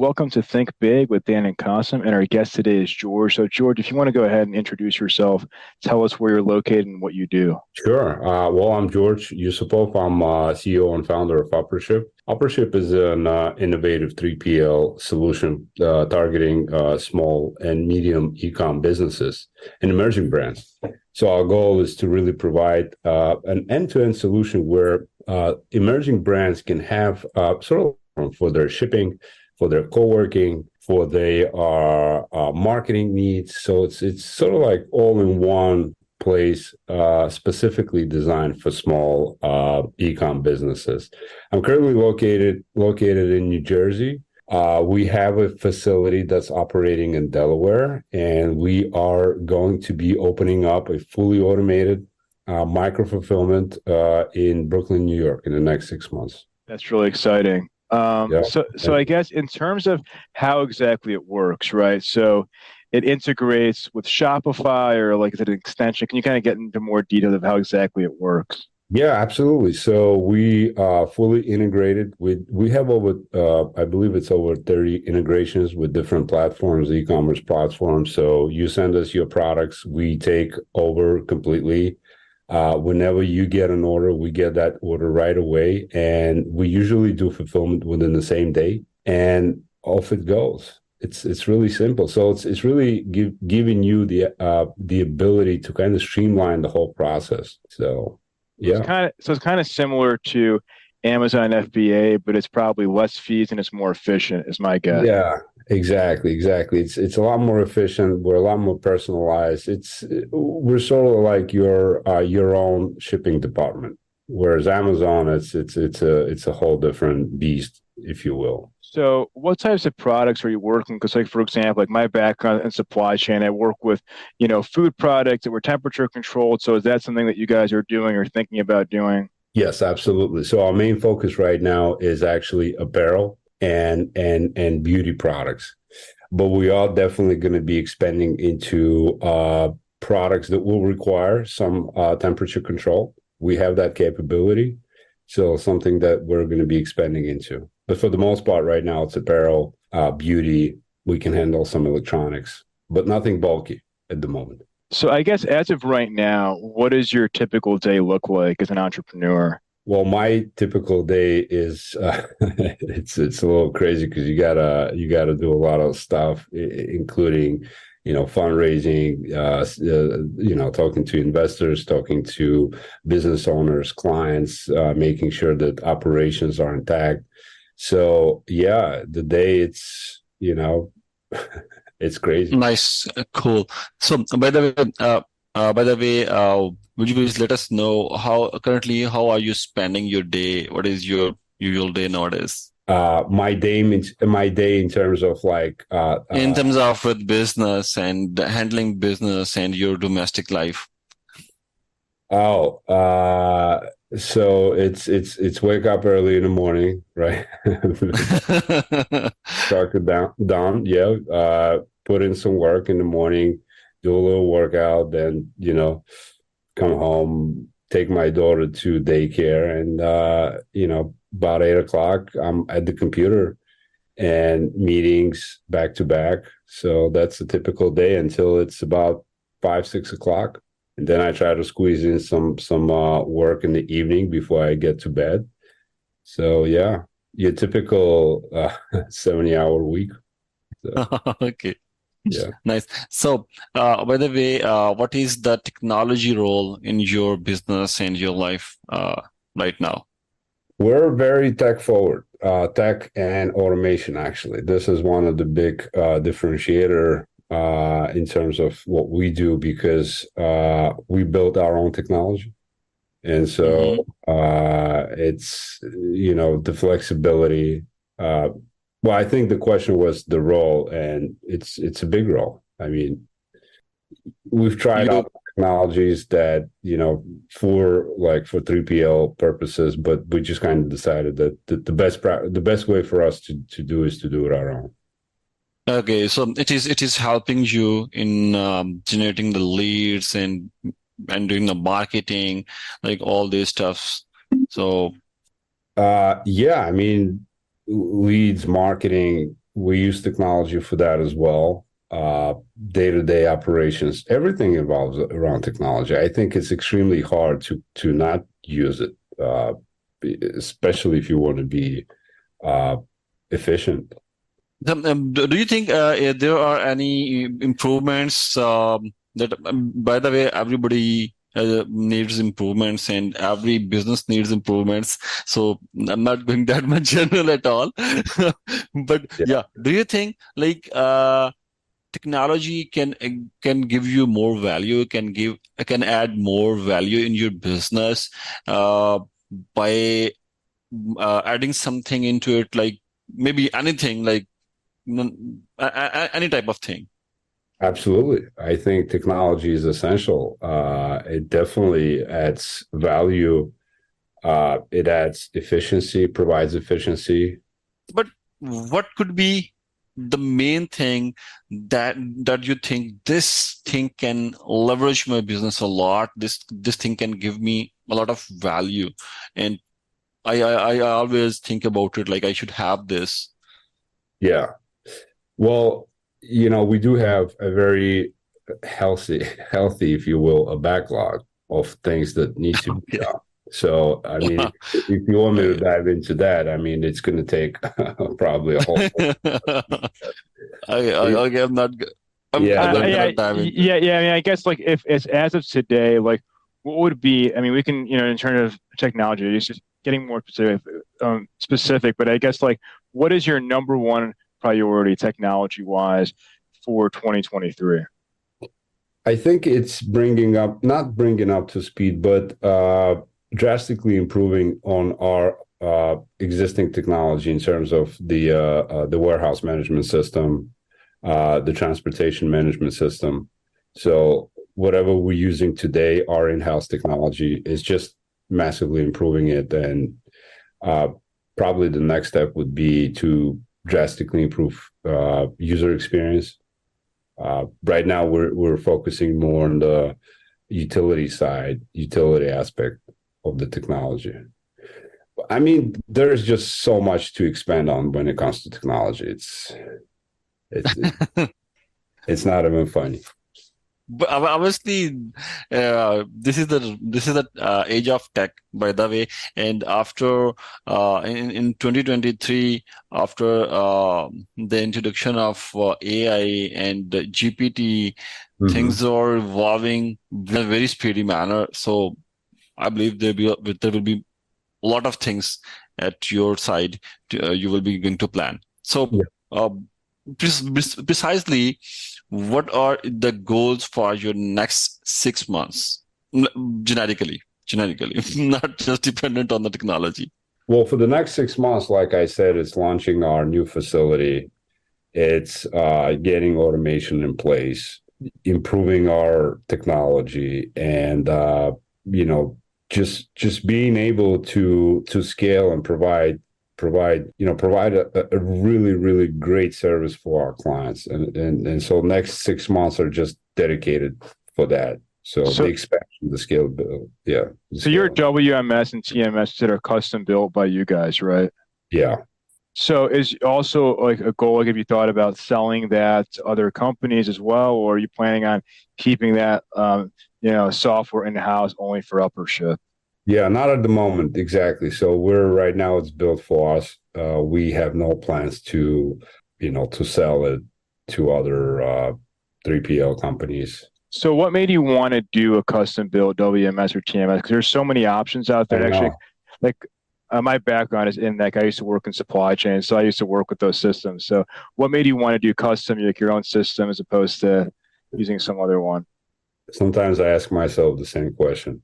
welcome to Think Big with Dan and Qasim. And our guest today is George. So, George, if you want to go ahead and introduce yourself, tell us where you're located and what you do. Sure. Uh, well, I'm George Yusupov. I'm uh, CEO and founder of Uppership. Uppership is an uh, innovative 3PL solution uh, targeting uh, small and medium e-com businesses and emerging brands. So our goal is to really provide uh, an end-to-end solution where emerging brands can have sort of for their shipping for their co-working, for their uh, uh, marketing needs. So it's it's sort of like all in one place, uh, specifically designed for small uh, e-com businesses. I'm currently located located in New Jersey. Uh, we have a facility that's operating in Delaware, and we are going to be opening up a fully automated uh, micro fulfillment uh, in Brooklyn, New York, in the next six months. That's really exciting. Um, yeah. So, so I guess in terms of how exactly it works, right? So, it integrates with Shopify, or like is it an extension? Can you kind of get into more detail of how exactly it works? Yeah, absolutely. So we uh, fully integrated with. We have over, uh, I believe it's over thirty integrations with different platforms, e-commerce platforms. So you send us your products, we take over completely uh, whenever you get an order, we get that order right away, and we usually do fulfillment within the same day, and off it goes. It's it's really simple. So it's it's really give, giving you the uh, the ability to kind of streamline the whole process. So yeah, it's kind of so it's kind of similar to Amazon FBA, but it's probably less fees and it's more efficient. Is my guess. Yeah, Exactly, exactly. It's it's a lot more efficient. We're a lot more personalized. It's we're sort of like your uh, your own shipping department. Whereas Amazon, it's it's it's a it's a whole different beast, if you will. So, what types of products are you working? Because, like for example, like my background in supply chain, I work with you know food products that were temperature controlled. So, is that something that you guys are doing or thinking about doing? Yes, absolutely. So, our main focus right now is actually apparel and and and beauty products. But we are definitely going to be expanding into uh, products that will require some uh, temperature control. We have that capability. So something that we're going to be expanding into. But for the most part right now it's apparel uh, beauty. We can handle some electronics but nothing bulky at the moment. So i guess as of right now what does your typical day look like as an entrepreneur well, my typical day is uh, it's it's a little crazy because you gotta you gotta do a lot of stuff, including you know fundraising, uh, uh, you know talking to investors, talking to business owners, clients, uh, making sure that operations are intact. So yeah, the day it's you know it's crazy. Nice, cool. So by the way, uh, uh, by the way, uh, would you please let us know how currently how are you spending your day? What is your usual day nowadays? Uh, my day, my day in terms of like uh, in terms of with business and handling business and your domestic life. Oh, uh, so it's it's it's wake up early in the morning, right? Start to down, down, yeah. Uh, put in some work in the morning do a little workout, then you know, come home, take my daughter to daycare, and uh, you know, about eight o'clock, I'm at the computer and meetings back to back. So that's a typical day until it's about five, six o'clock. And then I try to squeeze in some some uh, work in the evening before I get to bed. So yeah, your typical uh, seventy hour week. So. okay yeah. Nice. So uh, by the way uh, what is the technology role in your business and your life uh, right now? We're very tech forward uh, tech and automation actually. This is one of the big uh, differentiator uh, in terms of what we do because we built our own technology. And so mm-hmm. it's you know the flexibility well, I think the question was the role, and it's it's a big role. I mean, we've tried you out technologies that you know for like for 3PL purposes, but we just kind of decided that the, the best the best way for us to to do is to do it our own. Okay, so it is it is helping you in um, generating the leads and and doing the marketing, like all these stuffs. So, uh, yeah, I mean, leads marketing we use technology for that as well. Uh, day-to-day operations, everything involves around technology. I think it's extremely hard to to not use it, uh, especially if you want to be uh, efficient. Um, do you think uh, there are any improvements um, that, um, by the way, everybody uh, needs improvements and every business needs improvements so i'm not going that much general at all but yeah. yeah. do you think like uh technology can can give you more value can give can add more value in your business uh by uh, adding something into it like maybe anything like any type of thing Absolutely. I think technology is essential. Uh, it definitely adds value. Uh, it adds efficiency, provides efficiency. But what could be the main thing that that you think this thing can leverage my business a lot? This this thing can give me a lot of value, and I I, I always think about it like I should have this. Yeah. Well, you know, we do have a very healthy, healthy, if you will, a backlog of things that need to be done. So, I mean, if you want me to dive into that, I mean, it's going to take probably a whole. I, I, I'm not. I'm, yeah, uh, yeah, yeah, yeah. I mean, I guess like if it's as of today, like what would be? I mean, we can, you know, in terms of technology, it's just getting more specific, um, specific. But I guess like, what is your number one priority technology wise for 2023? I think it's bringing up, not bringing up to speed, but uh, drastically improving on our uh, existing technology in terms of the uh, uh the warehouse management system, uh, the transportation management system. So whatever we're using today, our in-house technology is just massively improving it, and uh, probably the next step would be to drastically improve uh, user experience. Uh, right now, we're we're focusing more on the utility side, utility aspect of the technology. I mean, there's just so much to expand on when it comes to technology. It's it's it's not even funny obviously uh, this is the this is the uh, age of tech by the way and after uh, in, in 2023 after uh, the introduction of uh, ai and gpt mm-hmm. things are evolving in a very speedy manner so i believe there will be there will be a lot of things at your side to, uh, you will be going to plan so yeah. Precisely what are the goals for your next six months? Genetically genetically not just dependent on the technology. Well for the next six months like i said it's launching our new facility. It's uh, getting automation in place improving our technology and uh, you know just just being able to to scale and provide provide you know provide a, a, really really great service for our clients. And, and and so next six months are just dedicated for that. So, so the expansion the scale build yeah. so your wms and tms that are custom built by you guys right? Yeah. So is also like a goal like have you thought about selling that to other companies as well? Or are you planning on keeping that um, you know software in house only for Uppership yeah, not at the moment exactly. So we're right now it's built for us. Uh, we have no plans to, you know, to sell it to other uh, 3PL companies. So what made you want to do a custom built WMS or TMS? Because there's so many options out there. Actually, like uh, my background is in that. I used to work in supply chain, so I used to work with those systems. So what made you want to do custom, like your own system, as opposed to using some other one? Sometimes I ask myself the same question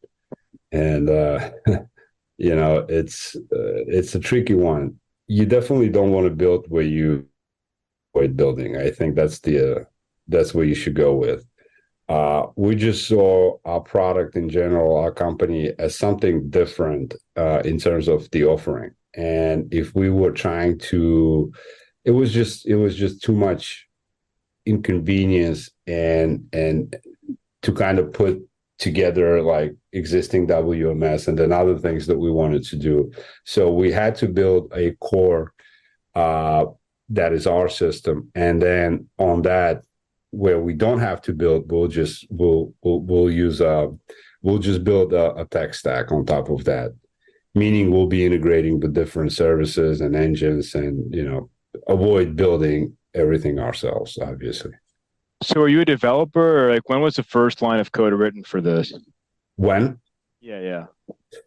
and uh, you know it's uh, it's a tricky one. You definitely don't want to build where you avoid building. I think that's the uh, that's where you should go with. Uh, we just saw our product in general, our company, as something different uh, in terms of the offering. And if we were trying to, it was just it was just too much inconvenience and and to kind of put together like existing WMS and then other things that we wanted to do. So we had to build a core uh, that is our system, and then on that, where we don't have to build, we'll just we'll we'll, we'll use a uh, we'll just build a, a tech stack on top of that. Meaning, we'll be integrating the different services and engines, and you know, avoid building everything ourselves. Obviously. So, are you a developer, or like when was the first line of code written for this? When? Yeah, yeah.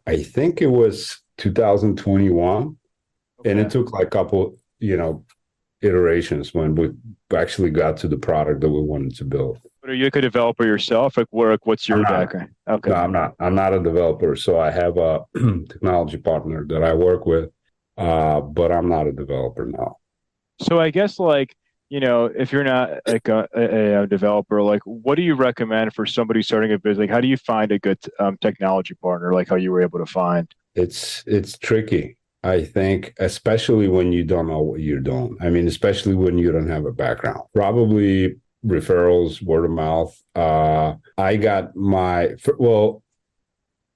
I think it was 2021, okay. and it took like a couple, you know, iterations when we actually got to the product that we wanted to build. But are you a developer yourself? Like, work? What's your background? Okay. No, I'm not. I'm not a developer. So I have a technology partner that I work with, uh, but I'm not a developer now. So I guess like you know, if you're not like a, a, developer, like what do you recommend for somebody starting a business? Like, how do you find a good um, technology partner? Like how you were able to find? It's it's tricky. I think, especially when you don't know what you're doing. I mean, especially when you don't have a background. Probably referrals, word of mouth. Uh, I got my well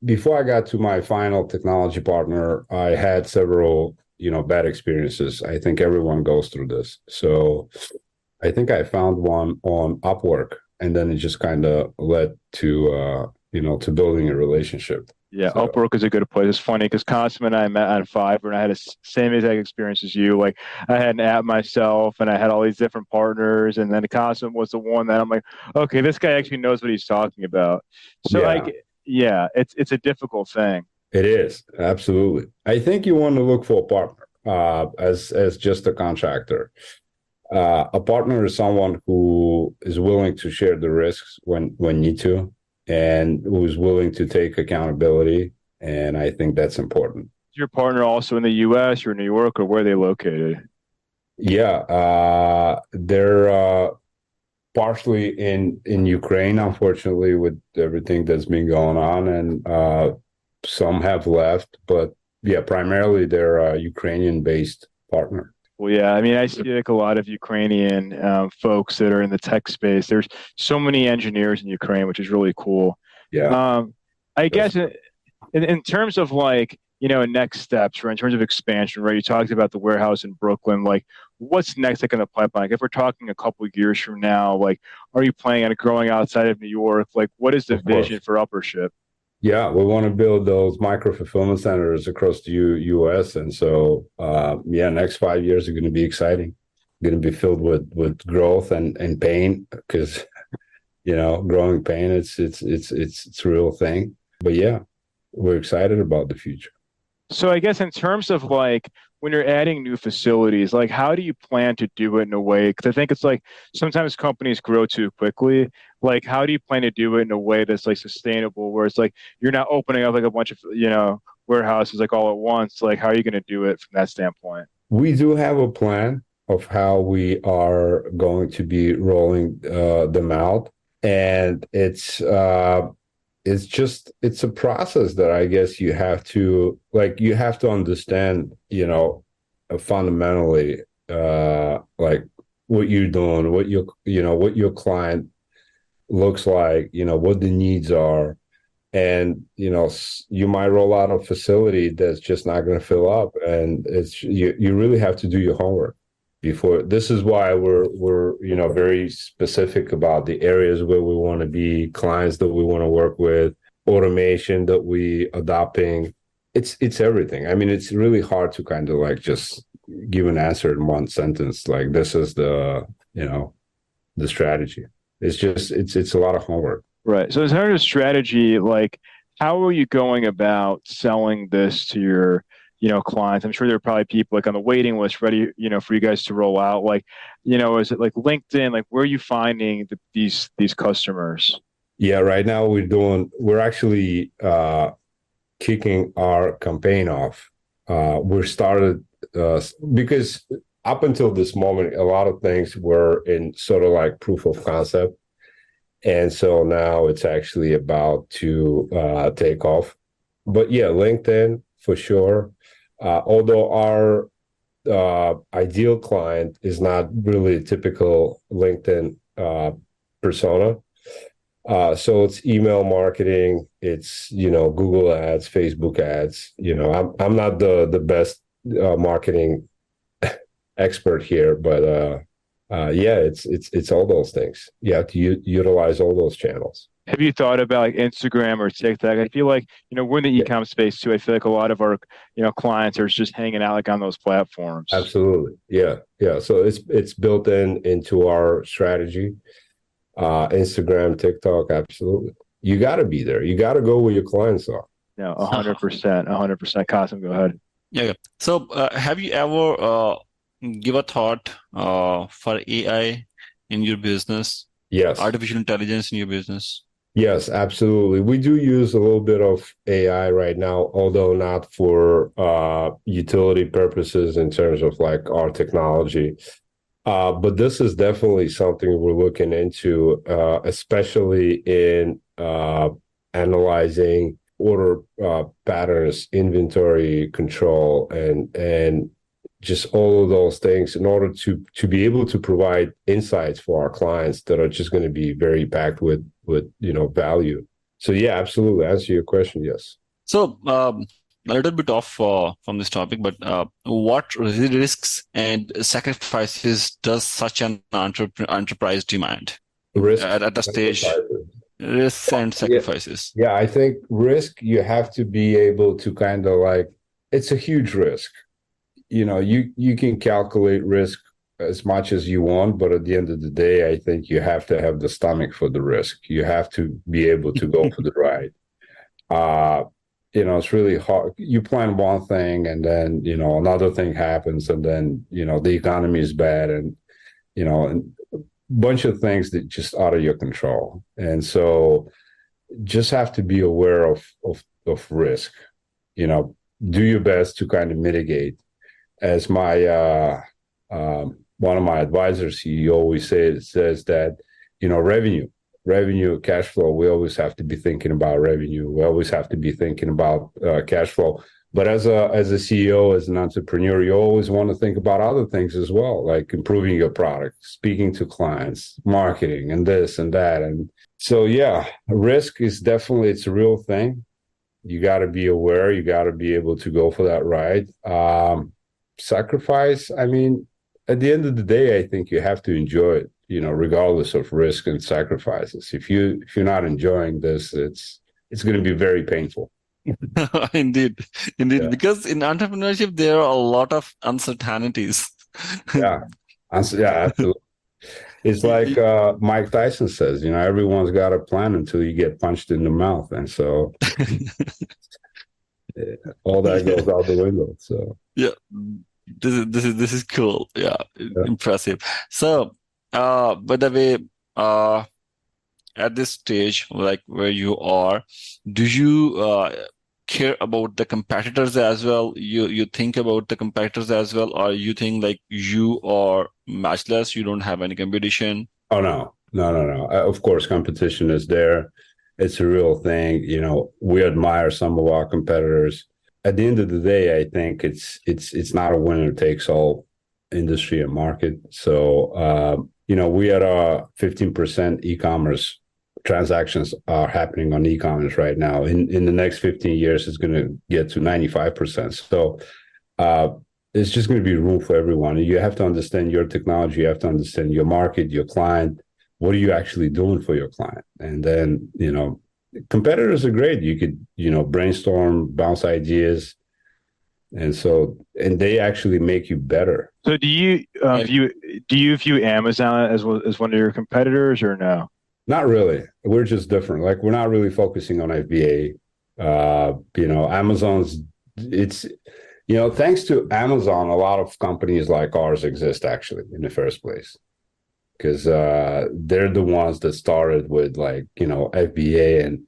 before I got to my final technology partner. I had several you know bad experiences. I think everyone goes through this. So i think i found one on upwork and then it just kind of led to uh you know to building a relationship. Yeah so, upwork is a good place. It's funny because and i met on fiverr and i had the same exact experience as you. Like i had an app myself and i had all these different partners and then Qasim was the one that i'm like okay this guy actually knows what he's talking about. So yeah. like yeah it's it's a difficult thing it is absolutely. I think you want to look for a partner uh, as as just a contractor. Uh, a partner is someone who is willing to share the risks when when need to, and who's willing to take accountability. And I think that's important. Is your partner also in the U.S. or New York, or where are they located? Yeah, uh, they're uh, partially in in Ukraine, unfortunately, with everything that's been going on, and uh, some have left, but yeah, primarily they're a Ukrainian-based partner. Well, yeah, I mean, I see like a lot of Ukrainian um, folks that are in the tech space. There's so many engineers in Ukraine, which is really cool. Yeah. Um, I guess in, in terms of like you know next steps, right? In terms of expansion, right? You talked about the warehouse in Brooklyn. Like, what's next like in the pipeline? Like, if we're talking a couple years from now, like, are you planning on growing outside of New York? Like, what is the vision for Uppership? Yeah, we want to build those micro fulfillment centers across the U- U.S. And so, uh, yeah, next five years are going to be exciting. Going to be filled with with growth and and pain because you know growing pain it's it's it's it's it's a real thing. But yeah, we're excited about the future. So I guess in terms of like when you're adding new facilities, like how do you plan to do it in a way? Because I think it's like sometimes companies grow too quickly. Like how do you plan to do it in a way that's like sustainable, where it's like you're not opening up like a bunch of you know warehouses like all at once. Like how are you going to do it from that standpoint? We do have a plan of how we are going to be rolling uh, them out, and it's. Uh, it's just it's a process that i guess you have to like you have to understand you know uh, fundamentally uh like what you're doing what your you know what your client looks like you know what the needs are. And you know you might roll out a facility that's just not going to fill up. And it's you you really have to do your homework before. This is why we're we're you know very specific about the areas where we want to be clients that we want to work with automation that we adopting. It's it's everything. I mean it's really hard to kind of like just give an answer in one sentence like this is the you know the strategy. It's just it's it's a lot of homework. Right. So in terms of strategy like how are you going about selling this to your you know clients. I'm sure there are probably people like on the waiting list ready you know for you guys to roll out. Like you know is it like linkedin like where are you finding the, these these customers? Yeah right now we're doing we're actually uh kicking our campaign off. Uh we started uh because up until this moment a lot of things were in sort of like proof of concept. And so now it's actually about to uh take off. But yeah linkedin for sure although our uh, ideal client is not really a typical LinkedIn uh, persona. Uh, so it's email marketing, it's you know Google ads, Facebook ads. You know, I'm I'm not the the best uh, marketing expert here, but uh, uh, yeah, it's it's it's all those things. You have to u- utilize all those channels. Have you thought about like Instagram or TikTok? I feel like you know we're in the e-com space too. I feel like a lot of our you know clients are just hanging out like on those platforms. Absolutely, yeah, yeah. So it's it's built in into our strategy. Uh, Instagram, TikTok, absolutely. You got to be there. You got to go where your clients are. No, hundred percent, hundred percent. Qasim, go ahead. Yeah. So, uh, have you ever uh, give a thought uh, for AI in your business? Yes. Artificial intelligence in your business? Yes, absolutely. We do use a little bit of AI right now, although not for uh, utility purposes in terms of like our technology. Uh, but this is definitely something we're looking into, uh, especially in uh, analyzing order uh, patterns, inventory control, and and just all of those things in order to to be able to provide insights for our clients that are just going to be very packed with with you know value. So yeah absolutely. Answer your question yes. So um, a little bit off uh, from this topic but uh, what risks and sacrifices does such an enterprise demand? Risk. At, at a stage risks and sacrifices. Yeah. yeah i think risk you have to be able to kind of like it's a huge risk you know you you can calculate risk as much as you want but at the end of the day i think you have to have the stomach for the risk. You have to be able to go for the ride. Uh you know it's really hard. You plan one thing and then you know another thing happens and then you know the economy is bad and you know and a bunch of things that just out of your control. And so just have to be aware of of of risk. You know do your best to kind of mitigate as my uh, um, one of my advisors, he always says says that you know revenue, revenue, cash flow. We always have to be thinking about revenue. We always have to be thinking about uh, cash flow. But as a as a CEO, as an entrepreneur, you always want to think about other things as well, like improving your product, speaking to clients, marketing, and this and that. And so, yeah, risk is definitely it's a real thing. You got to be aware. You got to be able to go for that ride. Um, sacrifice i mean at the end of the day i think you have to enjoy it you know regardless of risk and sacrifices. If you if you're not enjoying this it's it's going to be very painful. Indeed. Indeed. Yeah. because in entrepreneurship there are a lot of uncertainties. Yeah. Yeah absolutely. It's like uh, mike tyson says you know everyone's got a plan until you get punched in the mouth. And so all that goes out the window. So. Yeah, this is this is this is cool. Yeah, yeah. impressive. So, uh, by the way, uh, at this stage, like where you are, do you uh care about the competitors as well? You you think about the competitors as well, or you think like you are matchless? You don't have any competition? Oh no, no, no, no. Uh, of course, competition is there it's a real thing. You know, we admire some of our competitors. At the end of the day, I think it's it's it's not a winner takes all industry and market. So uh, you know, we are a 15% e-commerce transactions are happening on e-commerce right now. In in the next 15 years, it's going to get to 95%. So uh, it's just going to be room for everyone. You have to understand your technology. You have to understand your market, your client, what are you actually doing for your client and then you know competitors are great. You could you know brainstorm bounce ideas and so and they actually make you better. So do you uh, view do you view amazon as as one of your competitors or no? Not really. We're just different. Like we're not really focusing on fba uh you know amazon's it's you know thanks to amazon a lot of companies like ours exist actually in the first place because uh, they're the ones that started with like you know FBA and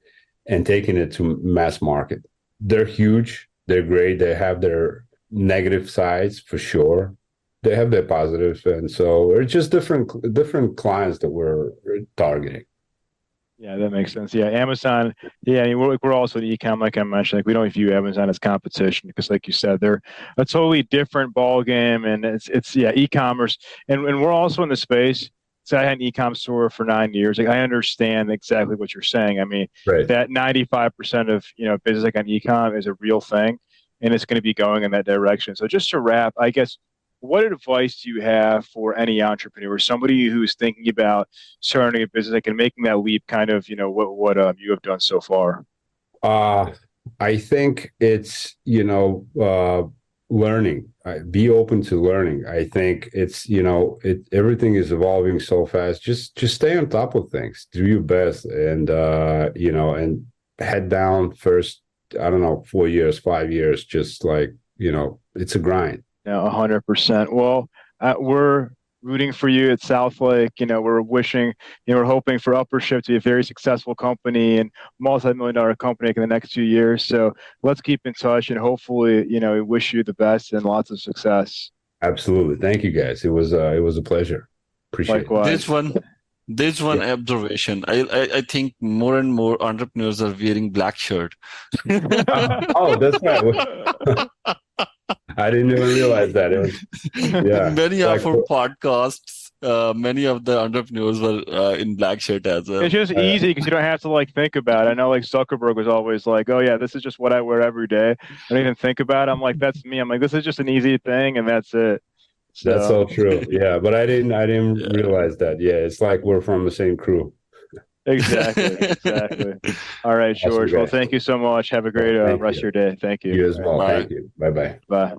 and taking it to mass market. They're huge. They're great. They have their negative sides for sure. They have their positives, and so it's just different different clients that we're targeting. Yeah, that makes sense. Yeah, Amazon. Yeah, I mean, we're, we're also the ecom, like I mentioned. Like we don't view Amazon as competition because, like you said, they're a totally different ball game, and it's it's yeah, e-commerce, and and we're also in the space so I had an e-com store for nine years. Like I understand exactly what you're saying. I mean, right. that 95% of you know business like on e-com is a real thing, and it's going to be going in that direction. So just to wrap, I guess what advice do you have for any entrepreneur, somebody who's thinking about starting a business like, and making that leap? Kind of, you know, what what um, you have done so far. Uh, I think it's you know uh, learning. be open to learning. I think it's you know it everything is evolving so fast. Just just stay on top of things. Do your best, and uh, you know, and head down first. I don't know, four years, five years. Just like you know, it's a grind. Yeah, hundred percent. Well, uh, we're rooting for you at Southlake. You know, we're wishing, you know, we're hoping for Uppership to be a very successful company and multi-million dollar company in the next few years. So let's keep in touch and hopefully, you know, we wish you the best and lots of success. Absolutely. Thank you guys. It was uh, it was a pleasure. Appreciate Likewise. it. This one this one yeah. observation. I, I, I think more and more entrepreneurs are wearing black shirt. oh, that's right. I didn't even realize that. It was, yeah. Many of our podcasts, uh, many of the entrepreneurs were uh, in black shirt as well. It's just uh, easy because you don't have to like think about it. I know like Zuckerberg was always like, "Oh yeah, this is just what I wear every day." I don't even think about it. I'm like, "That's me." I'm like, "This is just an easy thing," and that's it. So. That's so true. Yeah, but I didn't. I didn't yeah. realize that. Yeah, it's like we're from the same crew. Exactly. Exactly. All right, George. Well, thank you so much. Have a great uh, rest you. of your day. Thank you. You as well. Bye. Thank you. Bye-bye. Bye.